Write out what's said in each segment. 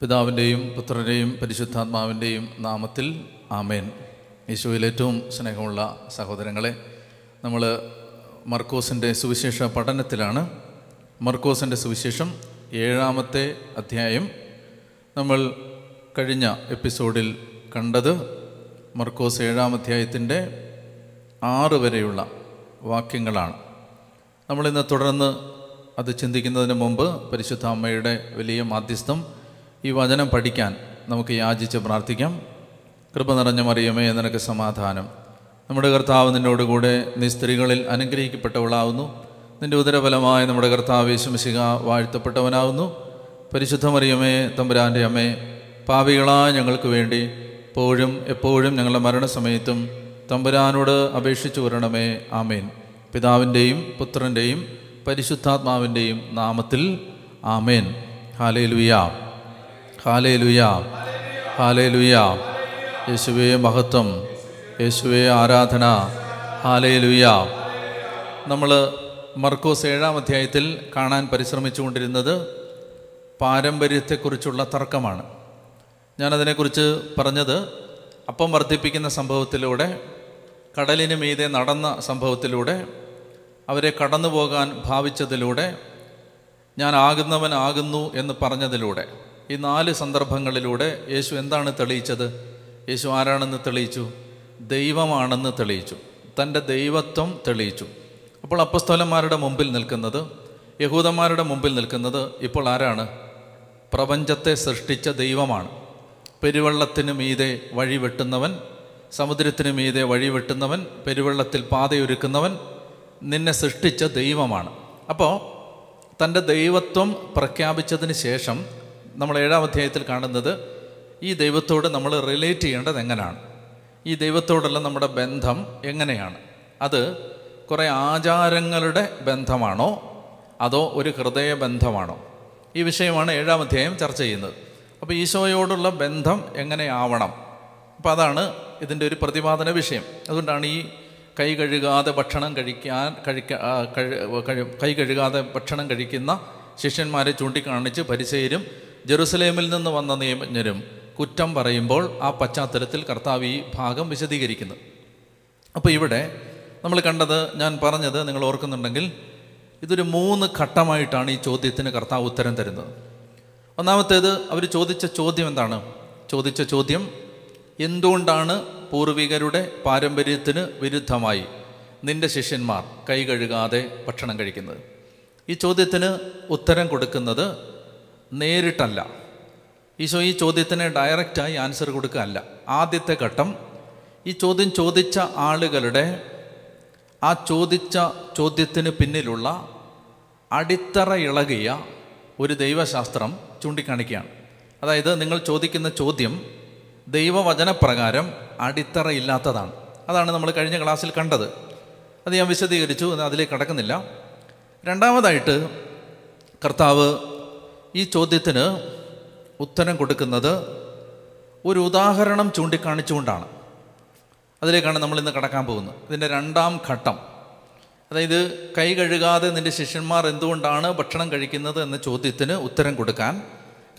പിതാവിന്റെയും പുത്രന്റെയും പരിശുദ്ധാത്മാവിന്റെയും നാമത്തിൽ ആമേൻ. യേശുവിൽ ഏറ്റവും സ്നേഹമുള്ള സഹോദരങ്ങളെ നമ്മൾ മർക്കോസിന്റെ സുവിശേഷ പഠനത്തിലാണ്. മർക്കോസിന്റെ സുവിശേഷം ഏഴാമത്തെ അധ്യായം നമ്മൾ കഴിഞ്ഞ എപ്പിസോഡിൽ കണ്ടത്. മർക്കോസ് ഏഴാം അധ്യായത്തിന്റെ ആറ് വരെയുള്ള വാക്യങ്ങളാണ്. നമ്മളിന്ന് തുടർന്ന് അത് ചിന്തിക്കുന്നതിന് മുമ്പ് പരിശുദ്ധ അമ്മയുടെ വലിയ മാധ്യസ്ഥം ഈ വചനം പഠിക്കാൻ നമുക്ക് യാചിച്ച് പ്രാർത്ഥിക്കാം. കൃപ നിറഞ്ഞ മറിയമേ നിനക്ക് സമാധാനം. നമ്മുടെ കർത്താവ് നിന്നോടുകൂടെ നീ സ്ത്രീകളിൽ അനുഗ്രഹിക്കപ്പെട്ടവളാവുന്നു. നിന്റെ ഉദരഫലമായ നമ്മുടെ കർത്താവ് യേശുമിശിക വാഴ്ത്തപ്പെട്ടവനാവുന്നു. പരിശുദ്ധ മറിയമേ തമ്പുരാന്റെ അമ്മേ പാപികളായ ഞങ്ങൾക്ക് വേണ്ടി എപ്പോഴും എപ്പോഴും ഞങ്ങളുടെ മരണസമയത്തും തമ്പുരാനോട് അപേക്ഷിച്ചു വരണമേ ആമേൻ. പിതാവിന്റെയും പുത്രന്റെയും പരിശുദ്ധാത്മാവിന്റെയും നാമത്തിൽ ആമേൻ. ഹാലയിൽ ലുയാ ഹാലേ ലുയാ ഹാലേ ലുയാ യേശുവേ മഹത്വം. യേശുവേ ആരാധന. ഹാലേ ലുയാ നമ്മൾ മർക്കോസ് ഏഴാം അധ്യായത്തിൽ കാണാൻ പരിശ്രമിച്ചുകൊണ്ടിരുന്നത് പാരമ്പര്യത്തെക്കുറിച്ചുള്ള തർക്കമാണ്. ഞാനതിനെക്കുറിച്ച് പറഞ്ഞത് അപ്പം വർദ്ധിപ്പിക്കുന്ന സംഭവത്തിലൂടെ കടലിന് മീതെ നടന്ന സംഭവത്തിലൂടെ അവരെ കടന്നു പോകാൻ ഭാവിച്ചതിലൂടെ ഞാൻ ആകുന്നവൻ ആകുന്നു എന്ന് പറഞ്ഞതിലൂടെ. ഈ നാല് സന്ദർഭങ്ങളിലൂടെ യേശു എന്താണ് തെളിയിച്ചത്? യേശു ആരാണെന്ന് തെളിയിച്ചു? ദൈവമാണെന്ന് തെളിയിച്ചു. തന്റെ ദൈവത്വം തെളിയിച്ചു. അപ്പോൾ അപ്പസ്തോലന്മാരുടെ മുമ്പിൽ നിൽക്കുന്നത് യഹൂദന്മാരുടെ മുമ്പിൽ നിൽക്കുന്നത് ഇപ്പോൾ ആരാണ്? പ്രപഞ്ചത്തെ സൃഷ്ടിച്ച ദൈവമാണ്. പെരുവെള്ളത്തിന് മീതെ വഴി വെട്ടുന്നവൻ സമുദ്രത്തിന് മീതെ വഴി വെട്ടുന്നവൻ പെരുവെള്ളത്തിൽ പാതയൊരുക്കുന്നവൻ നിന്നെ സൃഷ്ടിച്ച ദൈവമാണ്. അപ്പോൾ തന്റെ ദൈവത്വം പ്രഖ്യാപിച്ചതിന് ശേഷം നമ്മൾ ഏഴാം അധ്യായത്തിൽ കാണുന്നത് ഈ ദൈവത്തോട് നമ്മൾ റിലേറ്റ് ചെയ്യേണ്ടത് എങ്ങനെയാണ്? ഈ ദൈവത്തോടുള്ള നമ്മുടെ ബന്ധം എങ്ങനെയാണ്? അത് കുറേ ആചാരങ്ങളുടെ ബന്ധമാണോ? അതോ ഒരു ഹൃദയ ബന്ധമാണോ? ഈ വിഷയമാണ് ഏഴാം അധ്യായം ചർച്ച ചെയ്യുന്നത്. അപ്പോൾ ഈശോയോടുള്ള ബന്ധം എങ്ങനെയാവണം അപ്പോൾ അതാണ് ഇതിന്റെ ഒരു പ്രതിപാദന വിഷയം. അതുകൊണ്ടാണ് ഈ കൈ കഴുകാതെ ഭക്ഷണം കഴിക്കാൻ കഴിക്ക കഴി- കഴി- കൈ കഴുകാതെ ഭക്ഷണം കഴിക്കുന്ന ശിഷ്യന്മാരെ ചൂണ്ടിക്കാണിച്ച് പരിചയരും ജെറുസലേമിൽ നിന്ന് വന്ന നിയമജ്ഞരും കുറ്റം പറയുമ്പോൾ ആ പശ്ചാത്തലത്തിൽ കർത്താവ് ഈ ഭാഗം വിശദീകരിക്കുന്നു. അപ്പോൾ ഇവിടെ നമ്മൾ കണ്ടത് ഞാൻ പറഞ്ഞത് നിങ്ങൾ ഓർക്കുന്നുണ്ടെങ്കിൽ ഇതൊരു മൂന്ന് ഘട്ടമായിട്ടാണ് ഈ ചോദ്യത്തിന് കർത്താവ് ഉത്തരം തരുന്നത്. ഒന്നാമത്തേത് അവർ ചോദിച്ച ചോദ്യം എന്താണ്? ചോദിച്ച ചോദ്യം എന്തുകൊണ്ടാണ് പൂർവികരുടെ പാരമ്പര്യത്തിന് വിരുദ്ധമായി നിന്റെ ശിഷ്യന്മാർ കൈ കഴുകാതെ ഭക്ഷണം കഴിക്കുന്നത്? ഈ ചോദ്യത്തിന് ഉത്തരം കൊടുക്കുന്നത് നേരിട്ടല്ല. ഈശോ ഈ ചോദ്യത്തിന് ഡയറക്റ്റായി ആൻസർ കൊടുക്കുകയല്ല. ആദ്യത്തെ ഘട്ടം ഈ ചോദ്യം ചോദിച്ച ആളുകളുടെ ആ ചോദിച്ച ചോദ്യത്തിന് പിന്നിലുള്ള അടിത്തറ ഇളകിയ ഒരു ദൈവശാസ്ത്രം ചൂണ്ടിക്കാണിക്കുകയാണ്. അതായത് നിങ്ങൾ ചോദിക്കുന്ന ചോദ്യം ദൈവവചനപ്രകാരം അടിത്തറ ഇല്ലാത്തതാണ്. അതാണ് നമ്മൾ കഴിഞ്ഞ ക്ലാസ്സിൽ കണ്ടത്. അത് ഞാൻ വിശദീകരിച്ചു അത് അതിലേക്ക് കടക്കുന്നില്ല. രണ്ടാമതായിട്ട് കർത്താവ് ഈ ചോദ്യത്തിന് ഉത്തരം കൊടുക്കുന്നത് ഒരു ഉദാഹരണം ചൂണ്ടിക്കാണിച്ചുകൊണ്ടാണ്. അതിലേക്കാണ് നമ്മൾ ഇന്ന് കടക്കാൻ പോകുന്നത്. ഇതിന്റെ രണ്ടാം ഘട്ടം. അതായത് കൈ കഴുകാതെ നിന്റെ ശിഷ്യന്മാർ എന്തുകൊണ്ടാണ് ഭക്ഷണം കഴിക്കുന്നത് എന്ന ചോദ്യത്തിന് ഉത്തരം കൊടുക്കാൻ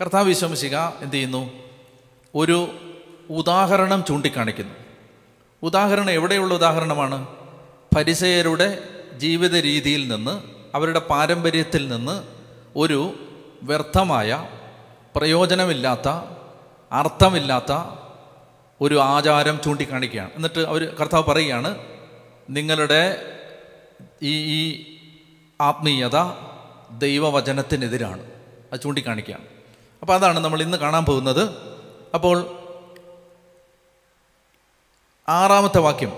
കർത്താവ് വിശ്വസിക എന്ത് ചെയ്യുന്നു? ഒരു ഉദാഹരണം ചൂണ്ടിക്കാണിക്കുന്നു. ഉദാഹരണം എവിടെയുള്ള ഉദാഹരണമാണ്? പരിസയരുടെ ജീവിത രീതിയിൽ നിന്ന് അവരുടെ പാരമ്പര്യത്തിൽ നിന്ന് ഒരു വ്യർത്ഥമായ പ്രയോജനമില്ലാത്ത അർത്ഥമില്ലാത്ത ഒരു ആചാരം ചൂണ്ടിക്കാണിക്കുകയാണ്. എന്നിട്ട് അവർ കർത്താവ് പറയുകയാണ് നിങ്ങളുടെ ഈ ഈ ആത്മീയത ദൈവവചനത്തിനെതിരാണ്. അത് ചൂണ്ടിക്കാണിക്കുകയാണ്. അപ്പോൾ അതാണ് നമ്മൾ ഇന്ന് കാണാൻ പോകുന്നത്. അപ്പോൾ ആറാമത്തെ വാക്യം.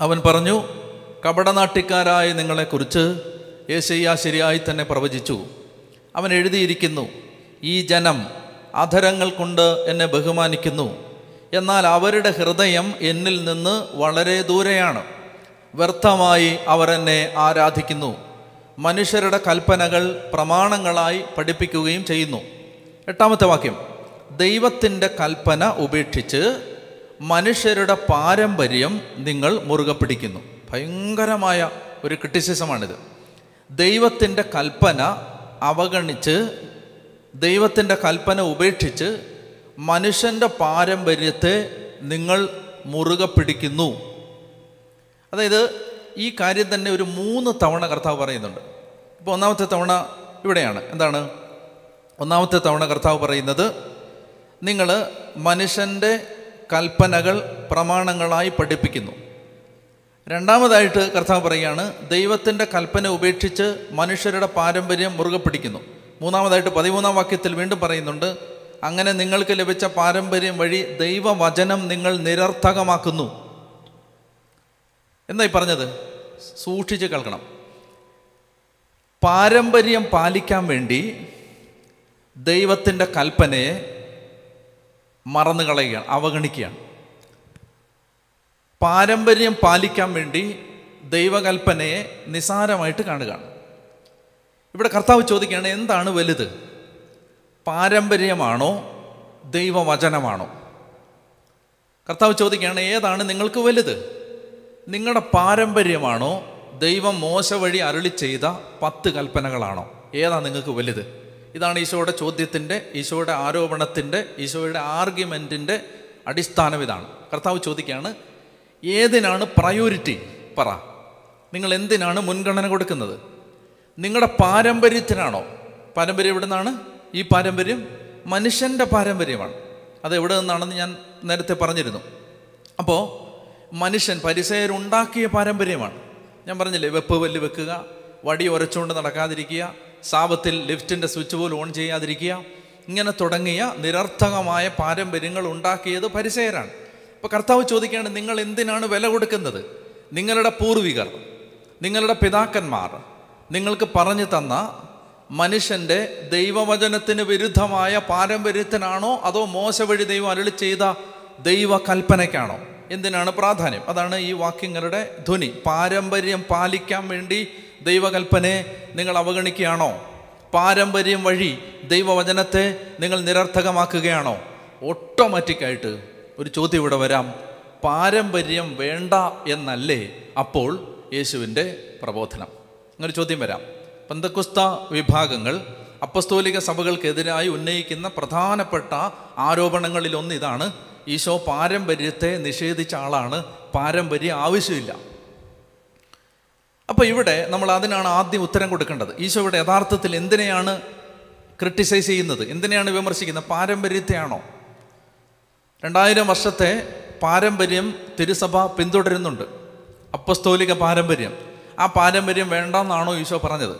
അവൻ പറഞ്ഞു കപടനാട്ടിക്കാരായ നിങ്ങളെക്കുറിച്ച് യേശയ്യ ശരിയായി തന്നെ പ്രവചിച്ചു. അവൻ എഴുതിയിരിക്കുന്നു ഈ ജനം അധരങ്ങൾ കൊണ്ട് എന്നെ ബഹുമാനിക്കുന്നു. എന്നാൽ അവരുടെ ഹൃദയം എന്നിൽ നിന്ന് വളരെ ദൂരെയാണ്. വ്യർത്ഥമായി അവരെന്നെ ആരാധിക്കുന്നു. മനുഷ്യരുടെ കൽപ്പനകൾ പ്രമാണങ്ങളായി പഠിപ്പിക്കുകയും ചെയ്യുന്നു. എട്ടാമത്തെ വാക്യം ദൈവത്തിന്റെ കൽപ്പന ഉപേക്ഷിച്ച് മനുഷ്യരുടെ പാരമ്പര്യം നിങ്ങൾ മുറുകെ പിടിക്കുന്നു. ഭയങ്കരമായ ഒരു ക്രിറ്റിസിസമാണിത്. ദൈവത്തിന്റെ കൽപ്പന അവഗണിച്ച് ദൈവത്തിന്റെ കൽപ്പന ഉപേക്ഷിച്ച് മനുഷ്യന്റെ പാരമ്പര്യത്തെ നിങ്ങൾ മുറുകെ പിടിക്കുന്നു. അതായത് ഈ കാര്യം തന്നെ ഒരു മൂന്ന് തവണ കർത്താവ് പറയുന്നുണ്ട്. ഇപ്പോൾ ഒന്നാമത്തെ തവണ ഇവിടെയാണ്. എന്താണ്? ഒന്നാമത്തെ തവണ കർത്താവ് പറയുന്നത് നിങ്ങൾ മനുഷ്യന്റെ കൽപ്പനകൾ പ്രമാണങ്ങളായി പഠിപ്പിക്കുന്നു. രണ്ടാമതായിട്ട് കർത്താവ് പറയുകയാണ് ദൈവത്തിന്റെ കൽപ്പന ഉപേക്ഷിച്ച് മനുഷ്യരുടെ പാരമ്പര്യം മുറുകെ പിടിക്കുന്നു. മൂന്നാമതായിട്ട് പതിമൂന്നാം വാക്യത്തിൽ വീണ്ടും പറയുന്നുണ്ട് അങ്ങനെ നിങ്ങൾക്ക് ലഭിച്ച പാരമ്പര്യം വഴി ദൈവവചനം നിങ്ങൾ നിരർത്ഥകമാക്കുന്നു. എന്നായി പറഞ്ഞത്? സൂക്ഷിച്ച് കേൾക്കണം. പാരമ്പര്യം പാലിക്കാൻ വേണ്ടി ദൈവത്തിന്റെ കൽപ്പനയെ മറന്നു കളയുകയാണ് അവഗണിക്കുകയാണ്. പാരമ്പര്യം പാലിക്കാൻ വേണ്ടി ദൈവകൽപ്പനയെ നിസാരമായിട്ട് കാണുകയാണ്. ഇവിടെ കർത്താവ് ചോദിക്കുകയാണ് എന്താണ് വലുത്? പാരമ്പര്യമാണോ? ദൈവവചനമാണോ? കർത്താവ് ചോദിക്കുകയാണ് ഏതാണ് നിങ്ങൾക്ക് വലുത്? നിങ്ങളുടെ പാരമ്പര്യമാണോ? ദൈവം മോശ വഴി അരുളി ചെയ്ത പത്ത് കൽപ്പനകളാണോ? ഏതാണ് നിങ്ങൾക്ക് വലുത്? ഇതാണ് ഈശോയുടെ ചോദ്യത്തിന്റെ ഈശോയുടെ ആരോപണത്തിന്റെ ഈശോയുടെ ആർഗ്യുമെന്റിന്റെ അടിസ്ഥാനം ഇതാണ്. കർത്താവ് ചോദിക്കുകയാണ് ഏതിനാണ് പ്രയോറിറ്റി പറ. നിങ്ങൾ എന്തിനാണ് മുൻഗണന കൊടുക്കുന്നത്? നിങ്ങളുടെ പാരമ്പര്യത്തിനാണോ? പാരമ്പര്യം എവിടെ നിന്നാണ് ഈ പാരമ്പര്യം മനുഷ്യന്റെ പാരമ്പര്യമാണ്. അത് എവിടെ നിന്നാണെന്ന് ഞാൻ നേരത്തെ പറഞ്ഞിരുന്നു. അപ്പോൾ മനുഷ്യൻ പരിസയരുണ്ടാക്കിയ പാരമ്പര്യമാണ്. ഞാൻ പറഞ്ഞില്ലേ വെപ്പ് വല്ല് വെക്കുക വടി ഉരച്ചുകൊണ്ട് നടക്കാതിരിക്കുക സാപത്തിൽ ലിഫ്റ്റിന്റെ സ്വിച്ച് പോലും ഓൺ ചെയ്യാതിരിക്കുക ഇങ്ങനെ തുടങ്ങിയ നിരർത്ഥകമായ പാരമ്പര്യങ്ങൾ ഉണ്ടാക്കിയത് പരിസയരാണ്. അപ്പോൾ കർത്താവ് ചോദിക്കുകയാണ് നിങ്ങൾ എന്തിനാണ് വില കൊടുക്കുന്നത്? നിങ്ങളുടെ പൂർവികർ നിങ്ങളുടെ പിതാക്കന്മാർ നിങ്ങൾക്ക് പറഞ്ഞു തന്ന മനുഷ്യന്റെ ദൈവവചനത്തിന് വിരുദ്ധമായ പാരമ്പര്യത്തിനാണോ അതോ മോശ വഴി ദൈവം അരളി ചെയ്ത ദൈവകൽപ്പനയ്ക്കാണോ? എന്തിനാണ് പ്രാധാന്യം? അതാണ് ഈ വാക്യങ്ങളുടെ ധ്വനി. പാരമ്പര്യം പാലിക്കാൻ വേണ്ടി ദൈവകൽപ്പനയെ നിങ്ങൾ അവഗണിക്കുകയാണോ? പാരമ്പര്യം വഴി ദൈവവചനത്തെ നിങ്ങൾ നിരർത്ഥകമാക്കുകയാണോ? ഓട്ടോമാറ്റിക്കായിട്ട് ഒരു ചോദ്യം ഇവിടെ വരാം. പാരമ്പര്യം വേണ്ട എന്നല്ലേ അപ്പോൾ യേശുവിന്റെ പ്രബോധനം. അങ്ങനെ ചോദ്യം വരാം. പന്തക്കുസ്ത വിഭാഗങ്ങൾ അപ്പസ്തോലിക സഭകൾക്കെതിരായി ഉന്നയിക്കുന്ന പ്രധാനപ്പെട്ട ആരോപണങ്ങളിൽ ഒന്ന് ഇതാണ്. ഈശോ പാരമ്പര്യത്തെ നിഷേധിച്ച ആളാണ്. പാരമ്പര്യം ആവശ്യമില്ല. അപ്പോൾ ഇവിടെ നമ്മൾ അതിനാണ് ആദ്യം ഉത്തരം കൊടുക്കേണ്ടത്. ഈശോ ഇവിടെ യഥാർത്ഥത്തിൽ എന്തിനെയാണ് ക്രിട്ടിസൈസ് ചെയ്യുന്നത്? എന്തിനെയാണ് വിമർശിക്കുന്നത്? പാരമ്പര്യത്തെയാണോ? രണ്ടായിരം വർഷത്തെ പാരമ്പര്യം തിരുസഭ പിന്തുടരുന്നുണ്ട്. അപ്പസ്തോലിക പാരമ്പര്യം. ആ പാരമ്പര്യം വേണ്ടെന്നാണോ ഈശോ പറഞ്ഞത്?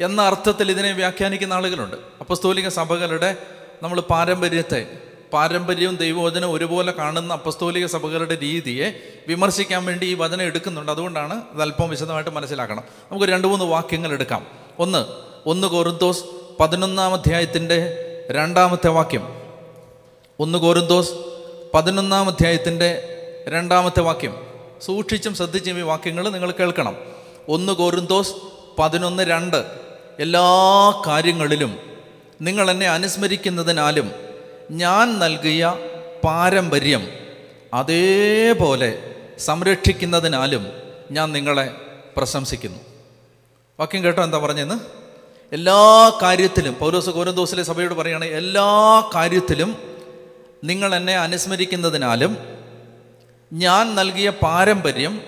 എന്ന അർത്ഥത്തിൽ ഇതിനെ വ്യാഖ്യാനിക്കുന്ന ആളുകളുണ്ട്. അപ്പസ്തോലിക സഭകളുടെ നമ്മൾ പാരമ്പര്യത്തെ പാരമ്പര്യവും ദൈവവചനവും ഒരുപോലെ കാണുന്ന അപ്പസ്തോലിക സഭകളുടെ രീതിയെ വിമർശിക്കാൻ വേണ്ടി ഈ വചനം എടുക്കുന്നുണ്ട്. അതുകൊണ്ടാണ് അത് അല്പം വിശദമായിട്ട് മനസ്സിലാക്കണം. നമുക്ക് രണ്ട് മൂന്ന് വാക്യങ്ങൾ എടുക്കാം. ഒന്ന് ഒന്ന് കോറിന്തോസ് പതിനൊന്നാം അധ്യായത്തിന്റെ രണ്ടാമത്തെ വാക്യം. ഒന്ന് കോരുന്തോസ് പതിനൊന്നാം അധ്യായത്തിന്റെ രണ്ടാമത്തെ വാക്യം. സൂക്ഷിച്ചും ശ്രദ്ധിച്ചും ഈ വാക്യങ്ങൾ നിങ്ങൾ കേൾക്കണം. ഒന്ന് കോരുന്തോസ് പതിനൊന്ന് രണ്ട്. എല്ലാ കാര്യങ്ങളിലും നിങ്ങൾ എന്നെ അനുസ്മരിക്കുന്നതിനാലും ഞാൻ നൽകിയ പാരമ്പര്യം അതേപോലെ സംരക്ഷിക്കുന്നതിനാലും ഞാൻ നിങ്ങളെ പ്രശംസിക്കുന്നു. വാക്യം കേട്ടോ എന്താ പറഞ്ഞെന്ന്? എല്ലാ കാര്യത്തിലും പൗലോസ് കോരന്തോസിലെ സഭയോട് പറയുകയാണെങ്കിൽ എല്ലാ കാര്യത്തിലും നിങ്ങൾ എന്നെ അനുസ്മരിക്കുന്നതിനാലും ഞാൻ നൽകിയ പാരമ്പര്യം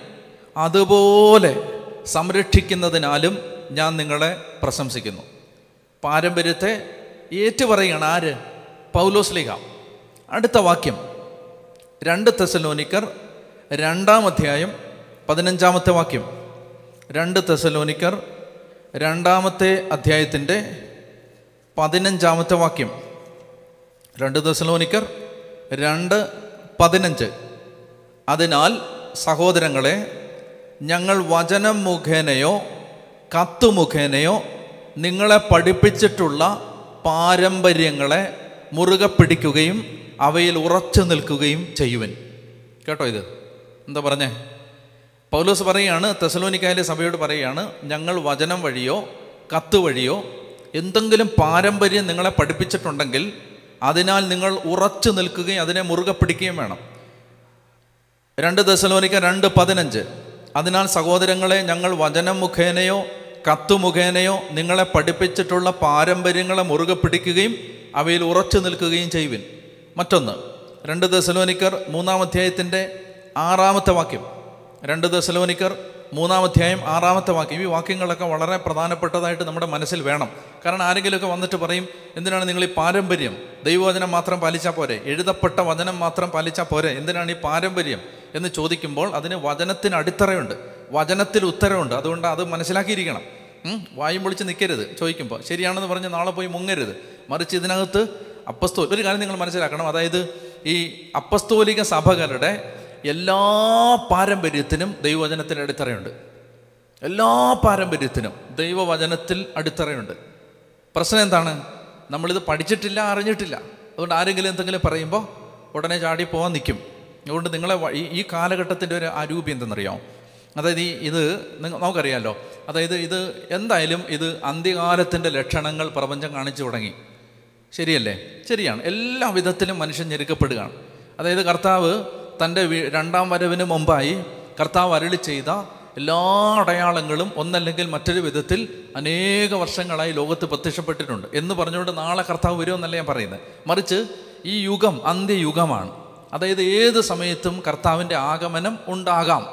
അതുപോലെ സംരക്ഷിക്കുന്നതിനാലും ഞാൻ നിങ്ങളെ പ്രശംസിക്കുന്നു. പാരമ്പര്യത്തെ ഏറ്റുപറയുകയാണ് ആര്? പൗലോസ്ലിഹ അടുത്ത വാക്യം. രണ്ട് തെസലോനിക്കർ രണ്ടാം അധ്യായം പതിനഞ്ചാമത്തെ വാക്യം. രണ്ട് തെസലോനിക്കർ രണ്ടാമത്തെ അധ്യായത്തിന്റെ പതിനഞ്ചാമത്തെ വാക്യം. രണ്ട് തെസലോനിക്കർ രണ്ട് പതിനഞ്ച്. അതിനാൽ സഹോദരങ്ങളെ ഞങ്ങൾ വചനം മുഖേനയോ കത്ത് മുഖേനയോ നിങ്ങളെ പഠിപ്പിച്ചിട്ടുള്ള പാരമ്പര്യങ്ങളെ മുറുകെ പിടിക്കുകയും അവയിൽ ഉറച്ചു നിൽക്കുകയും ചെയ്യുവൻ. കേട്ടോ ഇത്? എന്താ പറഞ്ഞേ? പൗലോസ് പറയുകയാണ് തെസലോനിക്കായാലെ സഭയോട് പറയുകയാണ് ഞങ്ങൾ വചനം വഴിയോ കത്ത് വഴിയോ എന്തെങ്കിലും പാരമ്പര്യം നിങ്ങളെ പഠിപ്പിച്ചിട്ടുണ്ടെങ്കിൽ അതിനാൽ നിങ്ങൾ ഉറച്ചു നിൽക്കുകയും അതിനെ മുറുകെ പിടിക്കുകയും വേണം. രണ്ട് ദശലോനിക്ക രണ്ട് പതിനഞ്ച്. അതിനാൽ സഹോദരങ്ങളെ ഞങ്ങൾ വചനം മുഖേനയോ കത്തു മുഖേനയോ നിങ്ങളെ പഠിപ്പിച്ചിട്ടുള്ള പാരമ്പര്യങ്ങളെ മുറുകെ പിടിക്കുകയും അവയിൽ ഉറച്ചു നിൽക്കുകയും ചെയ്യുവിൻ. മറ്റൊന്ന് രണ്ട് ദശലോനിക്കർ മൂന്നാം അധ്യായത്തിന്റെ ആറാമത്തെ വാക്യം. രണ്ട് ദശലോനിക്കർ മൂന്നാം അധ്യായം ആറാമത്തെ വാക്യം. ഈ വാക്യങ്ങളൊക്കെ വളരെ പ്രധാനപ്പെട്ടതായിട്ട് നമ്മുടെ മനസ്സിൽ വേണം. കാരണം ആരെങ്കിലുമൊക്കെ വന്നിട്ട് പറയും എന്തിനാണ് നിങ്ങൾ ഈ പാരമ്പര്യം? ദൈവവചനം മാത്രം പാലിച്ചാൽ പോരെ? എഴുതപ്പെട്ട വചനം മാത്രം പാലിച്ചാൽ പോരെ? എന്തിനാണ് ഈ പാരമ്പര്യം? എന്ന് ചോദിക്കുമ്പോൾ അതിന് വചനത്തിന് അടിത്തറയുണ്ട്. വചനത്തിൽ ഉത്തരവുണ്ട്. അതുകൊണ്ട് അത് മനസ്സിലാക്കിയിരിക്കണം? വായും പൊളിച്ച് നിൽക്കരുത് ചോദിക്കുമ്പോൾ ശരിയാണെന്ന് പറഞ്ഞ് നാളെ പോയി മുങ്ങരുത്. മറിച്ച് ഇതിനകത്ത് അപ്പസ്തോ ഒരു കാര്യം നിങ്ങൾ മനസ്സിലാക്കണം. അതായത് ഈ അപ്പസ്തോലിക സഭകളുടെ എല്ലാ പാരമ്പര്യത്തിനും ദൈവവചനത്തിന് അടിത്തറയുണ്ട്. എല്ലാ പാരമ്പര്യത്തിനും ദൈവവചനത്തിൽ അടിത്തറയുണ്ട്. പ്രശ്നം എന്താണ്? നമ്മളിത് പഠിച്ചിട്ടില്ല അറിഞ്ഞിട്ടില്ല. അതുകൊണ്ട് ആരെങ്കിലും എന്തെങ്കിലും പറയുമ്പോൾ ഉടനെ ചാടി പോകാൻ നിൽക്കും അതുകൊണ്ട് നിങ്ങളെ ഈ- കാലഘട്ടത്തിന്റെ ഒരു അരൂപി എന്തെന്നറിയാമോ? അതായത് ഈ ഇത് നമുക്കറിയാമല്ലോ അതായത് ഇത് എന്തായാലും ഇത് അന്ത്യകാലത്തിന്റെ ലക്ഷണങ്ങൾ പ്രപഞ്ചം കാണിച്ചു തുടങ്ങി. ശരിയല്ലേ? ശരിയാണ്. എല്ലാ വിധത്തിലും മനുഷ്യൻ ഞെരുക്കപ്പെടുകയാണ്. അതായത് കർത്താവ് തന്റെ രണ്ടാം വരവിന് മുമ്പായി കർത്താവ് അരളി ചെയ്ത എല്ലാ അടയാളങ്ങളും ഒന്നല്ലെങ്കിൽ മറ്റൊരു വിധത്തിൽ അനേക വർഷങ്ങളായി ലോകത്ത് പ്രത്യക്ഷപ്പെട്ടിട്ടുണ്ട്. എന്ന് പറഞ്ഞുകൊണ്ട് നാളെ കർത്താവ് വരുമെന്നല്ല ഞാൻ പറയുന്നത്. മറിച്ച് ഈ യുഗം അന്ത്യയുഗമാണ്. അതായത് ഏത് സമയത്തും കർത്താവിന്റെ ആഗമനം ഉണ്ടാകാം.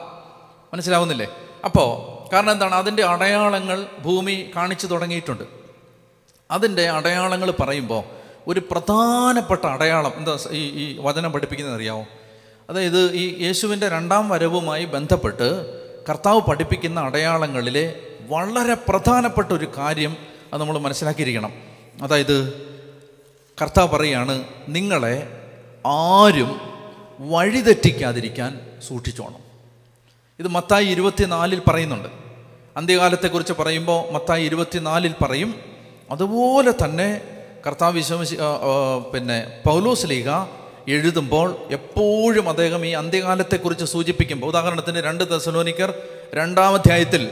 മനസ്സിലാവുന്നില്ലേ? അപ്പോൾ കാരണം എന്താണ്? അതിന്റെ അടയാളങ്ങൾ ഭൂമി കാണിച്ചു തുടങ്ങിയിട്ടുണ്ട്. അതിന്റെ അടയാളങ്ങൾ പറയുമ്പോൾ ഒരു പ്രധാനപ്പെട്ട അടയാളം എന്താ ഈ ഈ വചനം പഠിപ്പിക്കുന്നത് അറിയാമോ അതായത് ഈ യേശുവിന്റെ രണ്ടാം വരവുമായി ബന്ധപ്പെട്ട് കർത്താവ് പഠിപ്പിക്കുന്ന അടയാളങ്ങളിലെ വളരെ പ്രധാനപ്പെട്ട ഒരു കാര്യം അത് നമ്മൾ മനസ്സിലാക്കിയിരിക്കണം. അതായത് കർത്താവ് പറയാണ് നിങ്ങളെ ആരും വഴിതെറ്റിക്കാതിരിക്കാൻ സൂക്ഷിച്ചോണം. ഇത് മത്തായി ഇരുപത്തിനാലിൽ പറയുന്നുണ്ട്. അന്ത്യകാലത്തെക്കുറിച്ച് പറയുമ്പോൾ മത്തായി ഇരുപത്തിനാലിൽ പറയും അതുപോലെ തന്നെ കർത്താവ് വിശ്വസി പിന്നെ പൗലോസ് ലീഗ എഴുതുമ്പോൾ എപ്പോഴും അദ്ദേഹം ഈ അന്ത്യകാലത്തെക്കുറിച്ച് സൂചിപ്പിക്കുമ്പോൾ ഉദാഹരണത്തിന് രണ്ട് ദശലോനിക്കർ രണ്ടാം അധ്യായത്തിൽ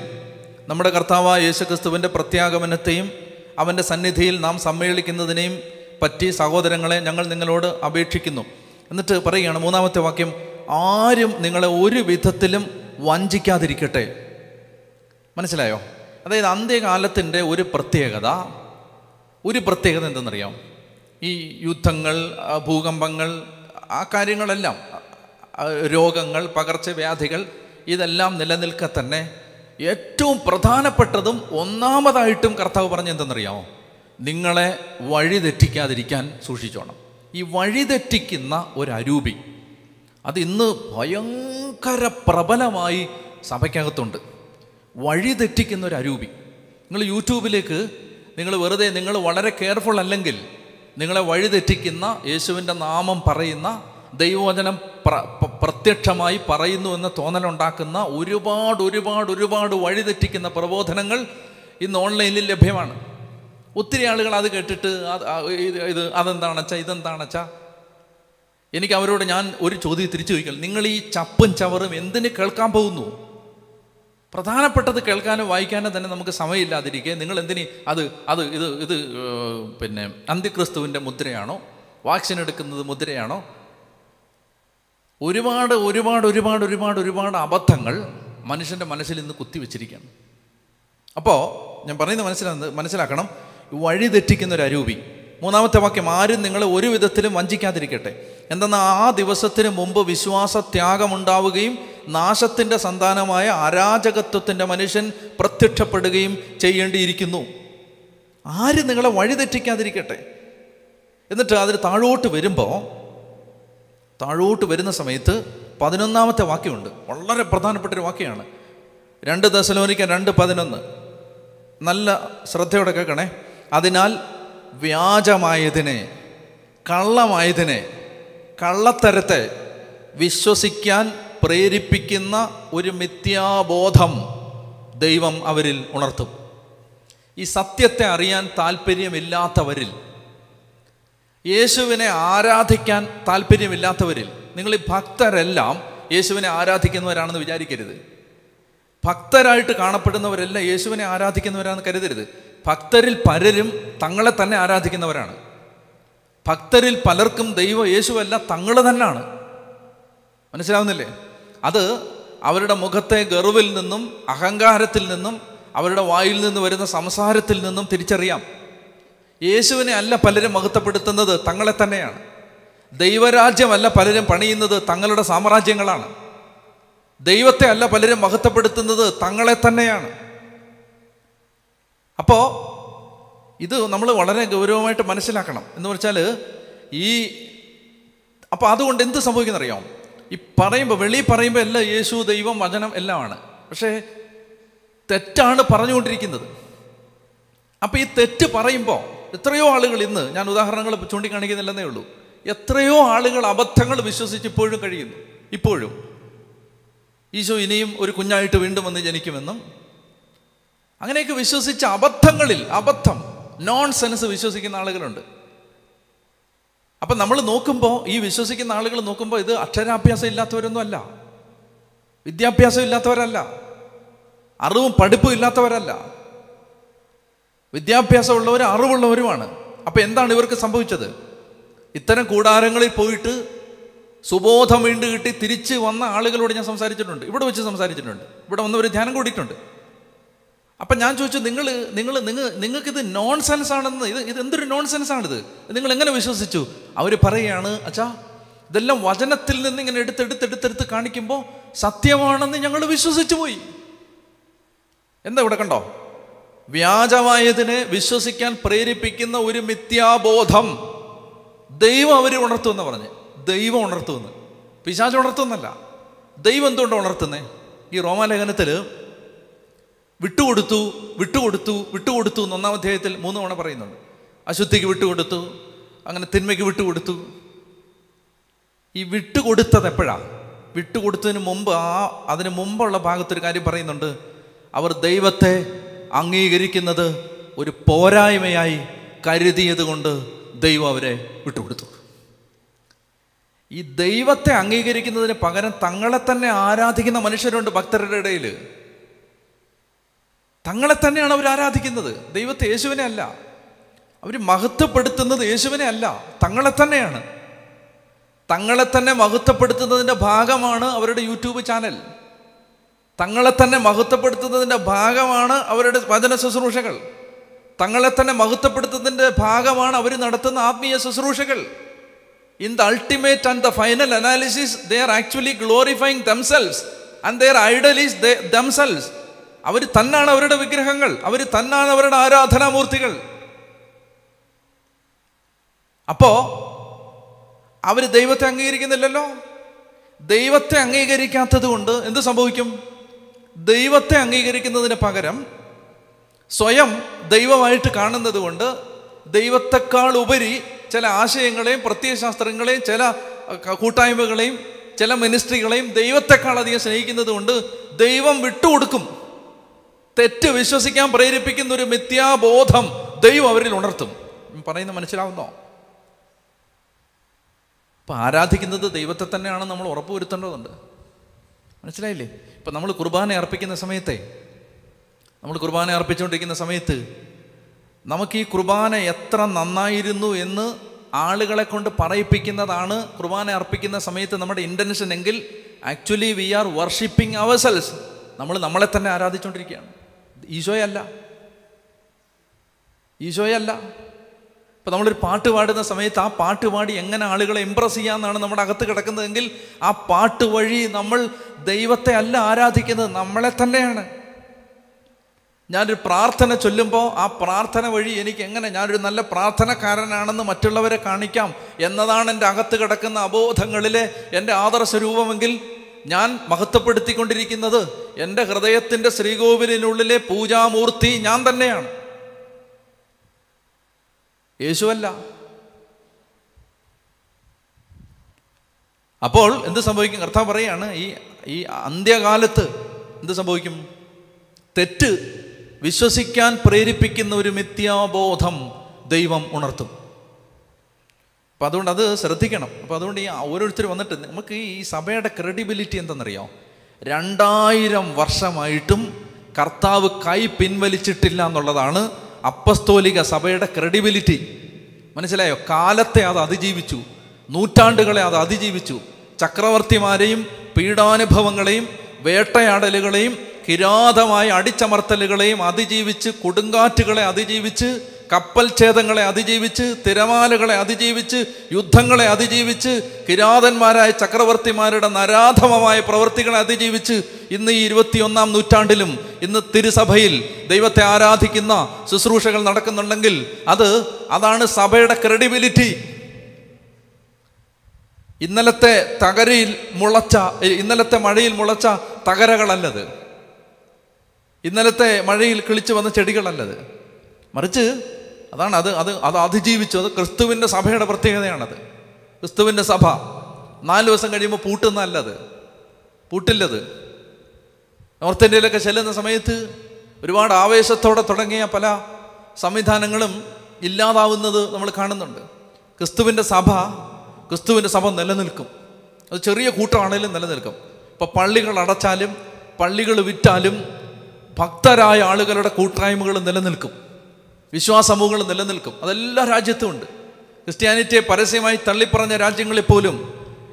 നമ്മുടെ കർത്താവായ യേശുക്രിസ്തുവിന്റെ പ്രത്യാഗമനത്തെയും അവന്റെ സന്നിധിയിൽ നാം സമ്മേളിക്കുന്നതിനെയും പറ്റി സഹോദരങ്ങളെ ഞങ്ങൾ നിങ്ങളോട് അപേക്ഷിക്കുന്നു. എന്നിട്ട് പറയുകയാണ് മൂന്നാമത്തെ വാക്യം ആരും നിങ്ങളെ ഒരു വിധത്തിലും വഞ്ചിക്കാതിരിക്കട്ടെ. മനസ്സിലായോ? അതായത് അന്ത്യകാലത്തിന്റെ ഒരു പ്രത്യേകത ഒരു പ്രത്യേകത എന്തെന്നറിയാം ഈ യുദ്ധങ്ങൾ ഭൂകമ്പങ്ങൾ ആ കാര്യങ്ങളെല്ലാം രോഗങ്ങൾ പകർച്ചവ്യാധികൾ ഇതെല്ലാം നിലനിൽക്കെ തന്നെ ഏറ്റവും പ്രധാനപ്പെട്ടതും ഒന്നാമതായിട്ടും കർത്താവ് പറഞ്ഞ എന്തെന്നറിയാമോ? നിങ്ങളെ വഴിതെറ്റിക്കാതിരിക്കാൻ സൂക്ഷിച്ചോണം. ഈ വഴിതെറ്റിക്കുന്ന ഒരു അരൂപി അത് ഇന്ന് ഭയങ്കര പ്രബലമായി സഭയ്ക്കകത്തുണ്ട്. വഴിതെറ്റിക്കുന്ന ഒരു അരൂപി നിങ്ങൾ യൂട്യൂബിലേക്ക് നിങ്ങൾ വെറുതെ നിങ്ങൾ വളരെ കെയർഫുൾ അല്ലെങ്കിൽ നിങ്ങളെ വഴിതെറ്റിക്കുന്ന യേശുവിന്റെ നാമം പറയുന്ന ദൈവവചനം പ്ര പ്രത്യക്ഷമായി പറയുന്നു എന്ന തോന്നലുണ്ടാക്കുന്ന ഒരുപാട് ഒരുപാട് ഒരുപാട് വഴിതെറ്റിക്കുന്ന പ്രബോധനങ്ങൾ ഇന്ന് ഓൺലൈനിൽ ലഭ്യമാണ്. ഒത്തിരി ആളുകൾ അത് കേട്ടിട്ട് ഇത് അതെന്താണച്ചാ ഇതെന്താണച്ചാ? എനിക്ക് അവരോട് ഞാൻ ഒരു ചോദ്യം തിരിച്ചു ചോദിക്കണം നിങ്ങൾ ഈ ചപ്പും ചവറും എന്തിന് കേൾക്കാൻ പോകുന്നു? പ്രധാനപ്പെട്ടത് കേൾക്കാനോ വായിക്കാനോ തന്നെ നമുക്ക് സമയമില്ലാതിരിക്കെ നിങ്ങൾ എന്തിനി അത് അത് ഇത് ഇത് പിന്നെ അന്ത്യക്രിസ്തുവിന്റെ മുദ്രയാണോ? വാക്സിൻ എടുക്കുന്നത് മുദ്രയാണോ? ഒരുപാട് ഒരുപാട് ഒരുപാട് ഒരുപാട് ഒരുപാട് അബദ്ധങ്ങൾ മനുഷ്യന്റെ മനസ്സിൽ ഇന്ന് കുത്തിവെച്ചിരിക്കുകയാണ്. അപ്പോൾ ഞാൻ പറയുന്നത് മനസ്സിലാകുന്നത് മനസ്സിലാക്കണം. വഴി തെറ്റിക്കുന്ന ഒരു അരൂപി മൂന്നാമത്തെ വാക്യം ആരും നിങ്ങളെ ഒരു വിധത്തിലും വഞ്ചിക്കാതിരിക്കട്ടെ. എന്തെന്നാൽ ആ ദിവസത്തിന് മുമ്പ് വിശ്വാസ ത്യാഗമുണ്ടാവുകയും നാശത്തിന്റെ സന്താനമായ അരാജകത്വത്തിന്റെ മനുഷ്യൻ പ്രത്യക്ഷപ്പെടുകയും ചെയ്യേണ്ടിയിരിക്കുന്നു. ആരും നിങ്ങളെ വഴിതെറ്റിക്കാതിരിക്കട്ടെ? എന്നിട്ട് അതിന് താഴോട്ട് വരുമ്പോൾ താഴോട്ട് വരുന്ന സമയത്ത് പതിനൊന്നാമത്തെ വാക്യമുണ്ട്. വളരെ പ്രധാനപ്പെട്ട ഒരു വാക്യമാണ്. രണ്ട് ദശലോനിക്ക രണ്ട് പതിനൊന്ന്. നല്ല ശ്രദ്ധയോടെ കേൾക്കണേ. അതിനാൽ വ്യാജമായതിനെ കള്ളമായതിനെ കള്ളത്തരത്തെ വിശ്വസിക്കാൻ പ്രേരിപ്പിക്കുന്ന ഒരു മിഥ്യാബോധം ദൈവം അവരിൽ ഉണർത്തും. ഈ സത്യത്തെ അറിയാൻ താല്പര്യമില്ലാത്തവരിൽ യേശുവിനെ ആരാധിക്കാൻ താല്പര്യമില്ലാത്തവരിൽ നിങ്ങൾ ഈ ഭക്തരെല്ലാം യേശുവിനെ ആരാധിക്കുന്നവരാണെന്ന് വിചാരിക്കരുത്. ഭക്തരായിട്ട് കാണപ്പെടുന്നവരെല്ലാം യേശുവിനെ ആരാധിക്കുന്നവരാണെന്ന് കരുതരുത്. ഭക്തരിൽ പലരും തങ്ങളെ തന്നെ ആരാധിക്കുന്നവരാണ്. ഭക്തരിൽ പലർക്കും ദൈവ യേശുവല്ല തങ്ങൾ തന്നെയാണ് മനസ്സിലാവുന്നില്ലേ? അത് അവരുടെ മുഖത്തെ ഗർവിൽ നിന്നും അഹങ്കാരത്തിൽ നിന്നും അവരുടെ വായിൽ നിന്ന് വരുന്ന സംസാരത്തിൽ നിന്നും തിരിച്ചറിയാം. യേശുവിനെ അല്ല പലരും മഹത്വപ്പെടുത്തുന്നത് തങ്ങളെ തന്നെയാണ്. ദൈവരാജ്യമല്ല പലരും പണിയുന്നത് തങ്ങളുടെ സാമ്രാജ്യങ്ങളാണ്. ദൈവത്തെ അല്ല പലരും മഹത്വപ്പെടുത്തുന്നത് തങ്ങളെ തന്നെയാണ്. അപ്പോൾ ഇത് നമ്മൾ വളരെ ഗൗരവമായിട്ട് മനസ്സിലാക്കണം. എന്ന് വെച്ചാൽ ഈ അപ്പോൾ അതുകൊണ്ട് എന്ത് സംഭവിക്കുന്നറിയാം? ഈ പറയുമ്പോൾ വെളി പറയുമ്പോൾ എല്ലാം യേശു ദൈവം വചനം എല്ലാമാണ്. പക്ഷേ തെറ്റാണ് പറഞ്ഞുകൊണ്ടിരിക്കുന്നത്. അപ്പോൾ ഈ തെറ്റ് പറയുമ്പോൾ എത്രയോ ആളുകൾ ഇന്ന് ഞാൻ ഉദാഹരണങ്ങൾ ചൂണ്ടിക്കാണിക്കുന്നില്ലെന്നേ ഉള്ളൂ. എത്രയോ ആളുകൾ അബദ്ധങ്ങൾ വിശ്വസിച്ച് ഇപ്പോഴും കഴിയുന്നു. ഇപ്പോഴും. ഈശോ ഇനിയും ഒരു കുഞ്ഞായിട്ട് വീണ്ടും വന്ന് ജനിക്കുമെന്നും അങ്ങനെയൊക്കെ വിശ്വസിച്ച അബദ്ധങ്ങളിൽ അബദ്ധം നോൺ സെൻസ് വിശ്വസിക്കുന്ന ആളുകളുണ്ട്. അപ്പം നമ്മൾ നോക്കുമ്പോൾ ഈ വിശ്വസിക്കുന്ന ആളുകൾ നോക്കുമ്പോൾ ഇത് അക്ഷരാഭ്യാസം ഇല്ലാത്തവരൊന്നും അല്ല. വിദ്യാഭ്യാസം ഇല്ലാത്തവരല്ല. അറിവും പഠിപ്പും ഇല്ലാത്തവരല്ല. വിദ്യാഭ്യാസമുള്ളവർ അറിവുള്ളവരുമാണ്. അപ്പോൾ എന്താണ് ഇവർക്ക് സംഭവിച്ചത്? ഇത്തരം കൂടാരങ്ങളിൽ പോയിട്ട് സുബോധം വീണ്ടും കിട്ടി തിരിച്ച് വന്ന ആളുകളോട് ഞാൻ സംസാരിച്ചിട്ടുണ്ട്. ഇവിടെ വെച്ച് സംസാരിച്ചിട്ടുണ്ട്. ഇവിടെ വന്നവർ ധ്യാനം കൂടിയിട്ടുണ്ട്. അപ്പം ഞാൻ ചോദിച്ചു നിങ്ങൾ നിങ്ങൾ നിങ്ങൾ ഇത് നോൺ സെൻസ് ആണെന്ന് ഇത് ഇത് എന്തൊരു നോൺ സെൻസ് ആണിത്? നിങ്ങൾ എങ്ങനെ വിശ്വസിച്ചു? അവർ പറയുകയാണ് അച്ഛാ ഇതെല്ലാം വചനത്തിൽ നിന്ന് ഇങ്ങനെ എടുത്തെടുത്തെടുത്തെടുത്ത് കാണിക്കുമ്പോൾ സത്യമാണെന്ന് ഞങ്ങൾ വിശ്വസിച്ചു പോയി. എന്താ ഇവിടെ കണ്ടോ? വ്യാജമായതിനെ വിശ്വസിക്കാൻ പ്രേരിപ്പിക്കുന്ന ഒരു മിഥ്യാബോധം ദൈവം അവർ ഉണർത്തുമെന്ന് പറഞ്ഞ്. ദൈവം ഉണർത്തുമെന്ന്. പിശാജ് ഉണർത്തുന്നല്ല ദൈവം എന്തുകൊണ്ട് ഉണർത്തുന്നേ? ഈ റോമാലേഖനത്തിൽ വിട്ടുകൊടുത്തു വിട്ടുകൊടുത്തു വിട്ടുകൊടുത്തു എന്ന് ഒന്നാം അധ്യായത്തിൽ മൂന്ന് തവണ പറയുന്നുണ്ട്. അശുദ്ധിക്ക് വിട്ടുകൊടുത്തു അങ്ങനെ തിന്മയ്ക്ക് വിട്ടുകൊടുത്തു. ഈ വിട്ടുകൊടുത്തത് എപ്പോഴാണ് വിട്ടുകൊടുത്തതിന് മുമ്പ് ആ അതിന് മുമ്പുള്ള ഭാഗത്തൊരു കാര്യം പറയുന്നുണ്ട്. അവർ ദൈവത്തെ അംഗീകരിക്കുന്നത് ഒരു പോരായ്മയായി കരുതിയത് കൊണ്ട് ദൈവം അവരെ വിട്ടുകൊടുത്തു. ഈ ദൈവത്തെ അംഗീകരിക്കുന്നതിന് പകരം തങ്ങളെ തന്നെ ആരാധിക്കുന്ന മനുഷ്യരുണ്ട് ഭക്തരുടെ ഇടയിൽ തങ്ങളെ തന്നെയാണ് അവർ ആരാധിക്കുന്നത്. ദൈവത്തെ യേശുവിനെ അല്ല. അവർ മഹത്വപ്പെടുത്തുന്നത് യേശുവിനെ അല്ല. തങ്ങളെ തന്നെയാണ്. തങ്ങളെ തന്നെ മഹത്വപ്പെടുത്തുന്നതിന്റെ ഭാഗമാണ് അവരുടെ യൂട്യൂബ് ചാനൽ. തങ്ങളെ തന്നെ മഹത്വപ്പെടുത്തുന്നതിന്റെ ഭാഗമാണ് അവരുടെ വചന ശുശ്രൂഷകൾ. തങ്ങളെ തന്നെ മഹത്വപ്പെടുത്തുന്നതിന്റെ ഭാഗമാണ് അവർ നടത്തുന്ന ആത്മീയ ശുശ്രൂഷകൾ. In the ultimate and the final analysis they are actually glorifying themselves and their idol is themselves അവർ തന്നാണ് അവരുടെ വിഗ്രഹങ്ങൾ. അവർ തന്നാണ് അവരുടെ ആരാധനാമൂർത്തികൾ. അപ്പോ അവർ ദൈവത്തെ അംഗീകരിക്കുന്നില്ലല്ലോ? ദൈവത്തെ അംഗീകരിക്കാത്തത് കൊണ്ട് എന്ത് സംഭവിക്കും? ദൈവത്തെ അംഗീകരിക്കുന്നതിന് പകരം സ്വയം ദൈവമായിട്ട് കാണുന്നത് കൊണ്ട് ദൈവത്തെക്കാൾ ഉപരി ചില ആശയങ്ങളെയും പ്രത്യയശാസ്ത്രങ്ങളെയും ചില കൂട്ടായ്മകളെയും ചില മിനിസ്ട്രികളെയും ദൈവത്തെക്കാൾ അധികം സ്നേഹിക്കുന്നത് കൊണ്ട് ദൈവം വിട്ടുകൊടുക്കും. തെറ്റ് വിശ്വസിക്കാൻ പ്രേരിപ്പിക്കുന്ന ഒരു മിഥ്യാബോധം ദൈവം അവരിൽ ഉണർത്തും. പറയുന്ന മനസ്സിലാവുന്നോ? ഇപ്പം ആരാധിക്കുന്നത് ദൈവത്തെ തന്നെയാണ് നമ്മൾ ഉറപ്പുവരുത്തേണ്ടതുണ്ട്. മനസ്സിലായില്ലേ? ഇപ്പം നമ്മൾ കുർബാന അർപ്പിക്കുന്ന സമയത്തെ നമ്മൾ കുർബാന അർപ്പിച്ചുകൊണ്ടിരിക്കുന്ന സമയത്ത് നമുക്ക് ഈ കുർബാന എത്ര നന്നായിരുന്നു എന്ന് ആളുകളെ കൊണ്ട് പറയിപ്പിക്കുന്നതാണ് കുർബാന അർപ്പിക്കുന്ന സമയത്ത് നമ്മുടെ ഇന്റൻഷൻ എങ്കിൽ actually we are worshipping ourselves നമ്മൾ നമ്മളെ തന്നെ ആരാധിച്ചുകൊണ്ടിരിക്കുകയാണ്. ഈശോയല്ല. ഈശോയല്ല. ഇപ്പം നമ്മളൊരു പാട്ട് പാടുന്ന സമയത്ത് ആ പാട്ട് പാടി എങ്ങനെ ആളുകളെ ഇമ്പ്രസ് ചെയ്യാമെന്നാണ് നമ്മുടെ അകത്ത് കിടക്കുന്നതെങ്കിൽ ആ പാട്ട് വഴി നമ്മൾ ദൈവത്തെ അല്ല ആരാധിക്കുന്നത് നമ്മളെ തന്നെയാണ്. ഞാനൊരു പ്രാർത്ഥന ചൊല്ലുമ്പോൾ ആ പ്രാർത്ഥന വഴി എനിക്ക് എങ്ങനെ ഞാനൊരു നല്ല പ്രാർത്ഥനക്കാരനാണെന്ന് മറ്റുള്ളവരെ കാണിക്കാം എന്നതാണ് എന്റെ അകത്ത് കിടക്കുന്ന അബോധങ്ങളിലെ എന്റെ ആദർശരൂപമെങ്കിൽ ഞാൻ മഹത്വപ്പെടുത്തിക്കൊണ്ടിരിക്കുന്നത് എന്റെ ഹൃദയത്തിന്റെ ശ്രീകോവിലിനുള്ളിലെ പൂജാമൂർത്തി ഞാൻ തന്നെയാണ്. യേശുവല്ല. അപ്പോൾ എന്ത് സംഭവിക്കും? കർത്താവ് പറയാണ് ഈ ഈ അന്ത്യകാലത്ത് എന്ത് സംഭവിക്കും? തെറ്റ് വിശ്വസിക്കാൻ പ്രേരിപ്പിക്കുന്ന ഒരു മിഥ്യാബോധം ദൈവം ഉണർത്തും. അപ്പം അതുകൊണ്ട് അത് ശ്രദ്ധിക്കണം. അപ്പോൾ അതുകൊണ്ട് ഈ ഓരോരുത്തർ വന്നിട്ട് നമുക്ക് ഈ സഭയുടെ ക്രെഡിബിലിറ്റി എന്തെന്നറിയോ രണ്ടായിരം വർഷമായിട്ടും കർത്താവ് കൈ പിൻവലിച്ചിട്ടില്ല എന്നുള്ളതാണ് അപ്പസ്തോലിക സഭയുടെ ക്രെഡിബിലിറ്റി മനസ്സിലായോ? കാലത്തെ അത് അതിജീവിച്ചു. നൂറ്റാണ്ടുകളെ അത് അതിജീവിച്ചു. ചക്രവർത്തിമാരെയും പീഡാനുഭവങ്ങളെയും വേട്ടയാടലുകളെയും കിരാതമായ അടിച്ചമർത്തലുകളെയും അതിജീവിച്ച് കൊടുങ്കാറ്റുകളെ അതിജീവിച്ച് കപ്പൽ ഛേദങ്ങളെ അതിജീവിച്ച് തിരമാലകളെ അതിജീവിച്ച് യുദ്ധങ്ങളെ അതിജീവിച്ച് കിരാതന്മാരായ ചക്രവർത്തിമാരുടെ നരാധമമായ പ്രവൃത്തികളെ അതിജീവിച്ച് ഇന്ന് ഈ ഇരുപത്തിയൊന്നാം നൂറ്റാണ്ടിലും ഇന്ന് തിരുസഭയിൽ ദൈവത്തെ ആരാധിക്കുന്ന ശുശ്രൂഷകൾ നടക്കുന്നുണ്ടെങ്കിൽ അത് അതാണ് സഭയുടെ ക്രെഡിബിലിറ്റി ഇന്നലത്തെ തകരയിൽ മുളച്ച ഇന്നലത്തെ മഴയിൽ മുളച്ച തകരകളല്ലത്. ഇന്നലത്തെ മഴയിൽ കിളിച്ചു വന്ന ചെടികളല്ലത്. മറിച്ച് അതാണ് അത് അത് അത് അതിജീവിച്ചു. അത് ക്രിസ്തുവിന്റെ സഭയുടെ പ്രത്യേകതയാണത്. ക്രിസ്തുവിന്റെ സഭ. നാല് ദിവസം കഴിയുമ്പോൾ പൂട്ടുന്നല്ലത് പൂട്ടില്ലത്. നോർത്ത് ഇന്ത്യയിലൊക്കെ ചെല്ലുന്ന സമയത്ത് ഒരുപാട് ആവേശത്തോടെ തുടങ്ങിയ പല സംവിധാനങ്ങളും ഇല്ലാതാവുന്നത് നമ്മൾ കാണുന്നുണ്ട്. ക്രിസ്തുവിന്റെ സഭ ക്രിസ്തുവിന്റെ സഭ നിലനിൽക്കും. അത് ചെറിയ കൂട്ടമാണെങ്കിലും നിലനിൽക്കും. ഇപ്പം പള്ളികൾ അടച്ചാലും പള്ളികൾ വിറ്റാലും ഭക്തരായ ആളുകളുടെ കൂട്ടായ്മകൾ നിലനിൽക്കും. വിശ്വാസമൂഹങ്ങൾ നിലനിൽക്കും. അതെല്ലാ രാജ്യത്തും ഉണ്ട്. ക്രിസ്ത്യാനിറ്റിയെ പരസ്യമായി തള്ളിപ്പറഞ്ഞ രാജ്യങ്ങളിൽ പോലും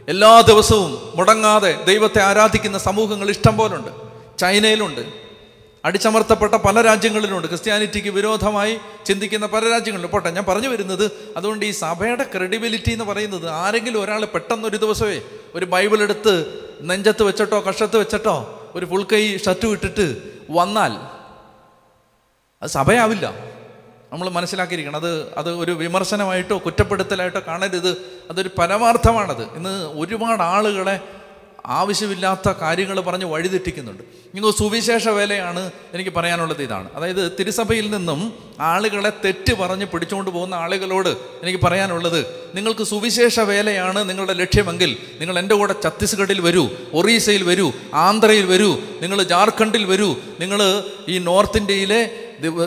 എല്ലാ ദിവസവും മുടങ്ങാതെ ദൈവത്തെ ആരാധിക്കുന്ന സമൂഹങ്ങൾ ഇഷ്ടം പോലുണ്ട്. ചൈനയിലുണ്ട്. അടിച്ചമർത്തപ്പെട്ട പല രാജ്യങ്ങളിലുണ്ട്. ക്രിസ്ത്യാനിറ്റിക്ക് വിരോധമായി ചിന്തിക്കുന്ന പല രാജ്യങ്ങളിലും. പോട്ടെ ഞാൻ പറഞ്ഞു വരുന്നത് അതുകൊണ്ട് ഈ സഭയുടെ ക്രെഡിബിലിറ്റി എന്ന് പറയുന്നത് ആരെങ്കിലും ഒരാൾ പെട്ടെന്ന് ഒരു ദിവസമേ ഒരു ബൈബിൾ എടുത്ത് നെഞ്ചത്ത് വെച്ചിട്ടോ കഷത്ത് വെച്ചിട്ടോ ഒരു ഫുൾക്കൈ ഷർട്ട് ഇട്ടിട്ട് വന്നാൽ അത് സഭയാവില്ല. നമ്മൾ മനസ്സിലാക്കിയിരിക്കണം. അത് അത് ഒരു വിമർശനമായിട്ടോ കുറ്റപ്പെടുത്തലായിട്ടോ കാണരുത്. അതൊരു പരമാർത്ഥമാണത്. ഇന്ന് ഒരുപാട് ആളുകളെ ആവശ്യമില്ലാത്ത കാര്യങ്ങൾ പറഞ്ഞ് വഴിതെറ്റിക്കുന്നുണ്ട്. ഇങ്ങനെ സുവിശേഷ വേലയാണ് എനിക്ക് പറയാനുള്ളത് ഇതാണ്. അതായത് തിരുസഭയിൽ നിന്നും ആളുകളെ തെറ്റ് പറഞ്ഞ് പിടിച്ചുകൊണ്ട് പോകുന്ന ആളുകളോട് എനിക്ക് പറയാനുള്ളത് നിങ്ങൾക്ക് സുവിശേഷ വേലയാണ് നിങ്ങളുടെ ലക്ഷ്യമെങ്കിൽ നിങ്ങൾ എന്റെ കൂടെ ഛത്തീസ്ഗഡിൽ വരൂ ഒറീസയിൽ വരൂ ആന്ധ്രയിൽ വരൂ നിങ്ങൾ ജാർഖണ്ഡിൽ വരൂ നിങ്ങൾ ഈ നോർത്ത് ഇന്ത്യയിലെ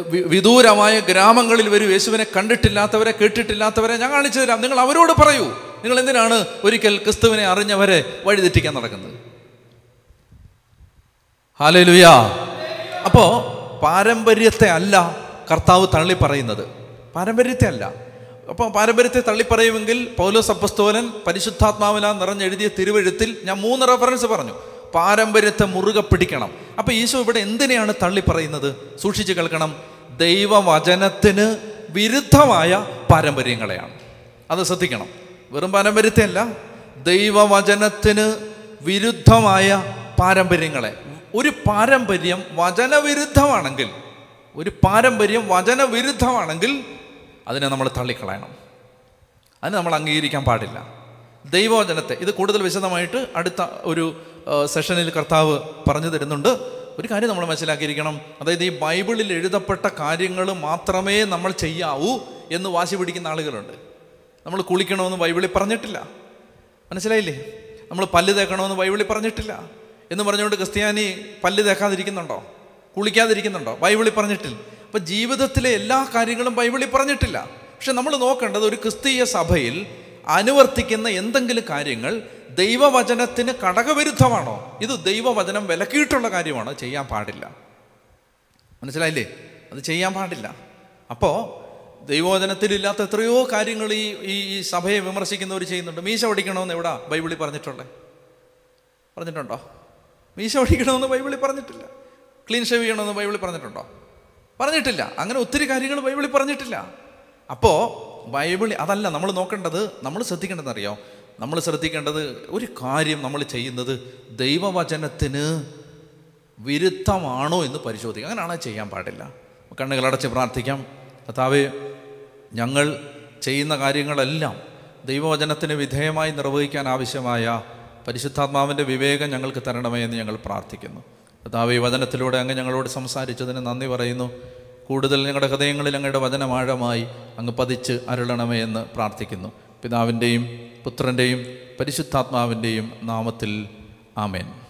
വിദൂരമായ ഗ്രാമങ്ങളിൽ വരൂ യേശുവിനെ കണ്ടിട്ടില്ലാത്തവരെ കേട്ടിട്ടില്ലാത്തവരെ ഞാൻ കാണിച്ചു തരാം. നിങ്ങൾ അവരോട് പറയൂ. നിങ്ങൾ എന്തിനാണ് ഒരിക്കൽ ക്രിസ്തുവിനെ അറിഞ്ഞവരെ വഴിതെറ്റിക്കാൻ നടക്കുന്നത്? ഹാലലുയാ അപ്പോ പാരമ്പര്യത്തെ അല്ല കർത്താവ് തള്ളി പറയുന്നത്. പാരമ്പര്യത്തെ അല്ല. അപ്പോൾ പാരമ്പര്യത്തെ തള്ളിപ്പറയുമെങ്കിൽ പൗലോസ് അപ്പസ്തോലൻ പരിശുദ്ധാത്മാവില നിറഞ്ഞെഴുതിയ തിരുവഴുത്തിൽ ഞാൻ മൂന്ന് റെഫറൻസ് പറഞ്ഞു. പാരമ്പര്യത്തെ മുറുകെ പിടിക്കണം. അപ്പോൾ ഈശോ ഇവിടെ എന്തിനെയാണ് തള്ളി പറയുന്നത്? സൂക്ഷിച്ചു കേൾക്കണം. ദൈവവചനത്തിന് വിരുദ്ധമായ പാരമ്പര്യങ്ങളെയാണ്. അത് ശ്രദ്ധിക്കണം. വെറും പാരമ്പര്യത്തെയല്ല ദൈവവചനത്തിന് വിരുദ്ധമായ പാരമ്പര്യങ്ങളെ. ഒരു പാരമ്പര്യം വചനവിരുദ്ധമാണെങ്കിൽ ഒരു പാരമ്പര്യം വചനവിരുദ്ധമാണെങ്കിൽ അതിനെ നമ്മൾ തള്ളിക്കളയണം. അതിനെ നമ്മൾ അംഗീകരിക്കാൻ പാടില്ല. ദൈവവചനത്തെ ഇത് കൂടുതൽ വിശദമായിട്ട് അടുത്ത ഒരു സെഷനിൽ കർത്താവ് പറഞ്ഞു തരുന്നുണ്ട്. ഒരു കാര്യം നമ്മൾ മനസ്സിലാക്കിയിരിക്കണം. അതായത് ഈ ബൈബിളിൽ എഴുതപ്പെട്ട കാര്യങ്ങൾ മാത്രമേ നമ്മൾ ചെയ്യാവൂ എന്ന് വാശി പിടിക്കുന്ന ആളുകളുണ്ട്. നമ്മൾ കുളിക്കണമെന്ന് ബൈബിളിൽ പറഞ്ഞിട്ടില്ല. മനസ്സിലായില്ലേ? നമ്മൾ പല്ല് തേക്കണമെന്ന് ബൈബിളിൽ പറഞ്ഞിട്ടില്ല. എന്ന് പറഞ്ഞുകൊണ്ട് ക്രിസ്ത്യാനി പല്ല് തേക്കാതിരിക്കുന്നുണ്ടോ? കുളിക്കാതിരിക്കുന്നുണ്ടോ? ബൈബിളിൽ പറഞ്ഞിട്ടില്ല. അപ്പം ജീവിതത്തിലെ എല്ലാ കാര്യങ്ങളും ബൈബിളിൽ പറഞ്ഞിട്ടില്ല. പക്ഷെ നമ്മൾ നോക്കേണ്ടത് ഒരു ക്രിസ്തീയ സഭയിൽ അനുവർത്തിക്കുന്ന എന്തെങ്കിലും കാര്യങ്ങൾ ദൈവവചനത്തിന് കടകവിരുദ്ധമാണോ? ഇത് ദൈവവചനം വിലക്കിയിട്ടുള്ള കാര്യമാണ്. ചെയ്യാൻ പാടില്ല. മനസ്സിലായില്ലേ? അത് ചെയ്യാൻ പാടില്ല. അപ്പോൾ ദൈവവചനത്തിലില്ലാത്ത എത്രയോ കാര്യങ്ങൾ ഈ ഈ സഭയെ വിമർശിക്കുന്നവർ ചെയ്യുന്നുണ്ട്. മീശ പഠിക്കണമെന്ന് എവിടാ ബൈബിളിൽ പറഞ്ഞിട്ടുള്ളത് പറഞ്ഞിട്ടുണ്ടോ? മീശ പഠിക്കണമെന്ന് ബൈബിളിൽ പറഞ്ഞിട്ടില്ല. ക്ലീൻ ഷേവ് ചെയ്യണമെന്ന് ബൈബിളിൽ പറഞ്ഞിട്ടുണ്ടോ? പറഞ്ഞിട്ടില്ല. അങ്ങനെ ഒത്തിരി കാര്യങ്ങൾ ബൈബിളിൽ പറഞ്ഞിട്ടില്ല. അപ്പോൾ ബൈബിൾ അതല്ല നമ്മൾ നോക്കേണ്ടത് നമ്മൾ ശ്രദ്ധിക്കേണ്ടതെന്നറിയോ നമ്മൾ ശ്രദ്ധിക്കേണ്ടത് ഒരു കാര്യം നമ്മൾ ചെയ്യുന്നത് ദൈവവചനത്തിന് വിരുദ്ധമാണോ എന്ന് പരിശോധിക്കുക. അങ്ങനെയാണ് ചെയ്യാൻ പാടില്ല. കണ്ണുകളടച്ച് പ്രാർത്ഥിക്കാം. കഥാവേ ഞങ്ങൾ ചെയ്യുന്ന കാര്യങ്ങളെല്ലാം ദൈവവചനത്തിന് വിധേയമായി നിർവഹിക്കാൻ ആവശ്യമായ പരിശുദ്ധാത്മാവിന്റെ വിവേകം ഞങ്ങൾക്ക് തരണമേ എന്ന് ഞങ്ങൾ പ്രാർത്ഥിക്കുന്നു. കഥാവ് ഈ വചനത്തിലൂടെ അങ്ങ് ഞങ്ങളോട് സംസാരിച്ചതിന് നന്ദി പറയുന്നു. കൂടുതൽ ഞങ്ങളുടെ ഹൃദയങ്ങളിൽ അങ്ങയുടെ വചനമാഴമായി അങ്ങ് പതിച്ച് അരുളണമേ എന്ന് പ്രാർത്ഥിക്കുന്നു. പിതാവിന്റെയും പുത്രന്റെയും പരിശുദ്ധാത്മാവിന്റെയും നാമത്തിൽ ആമേൻ.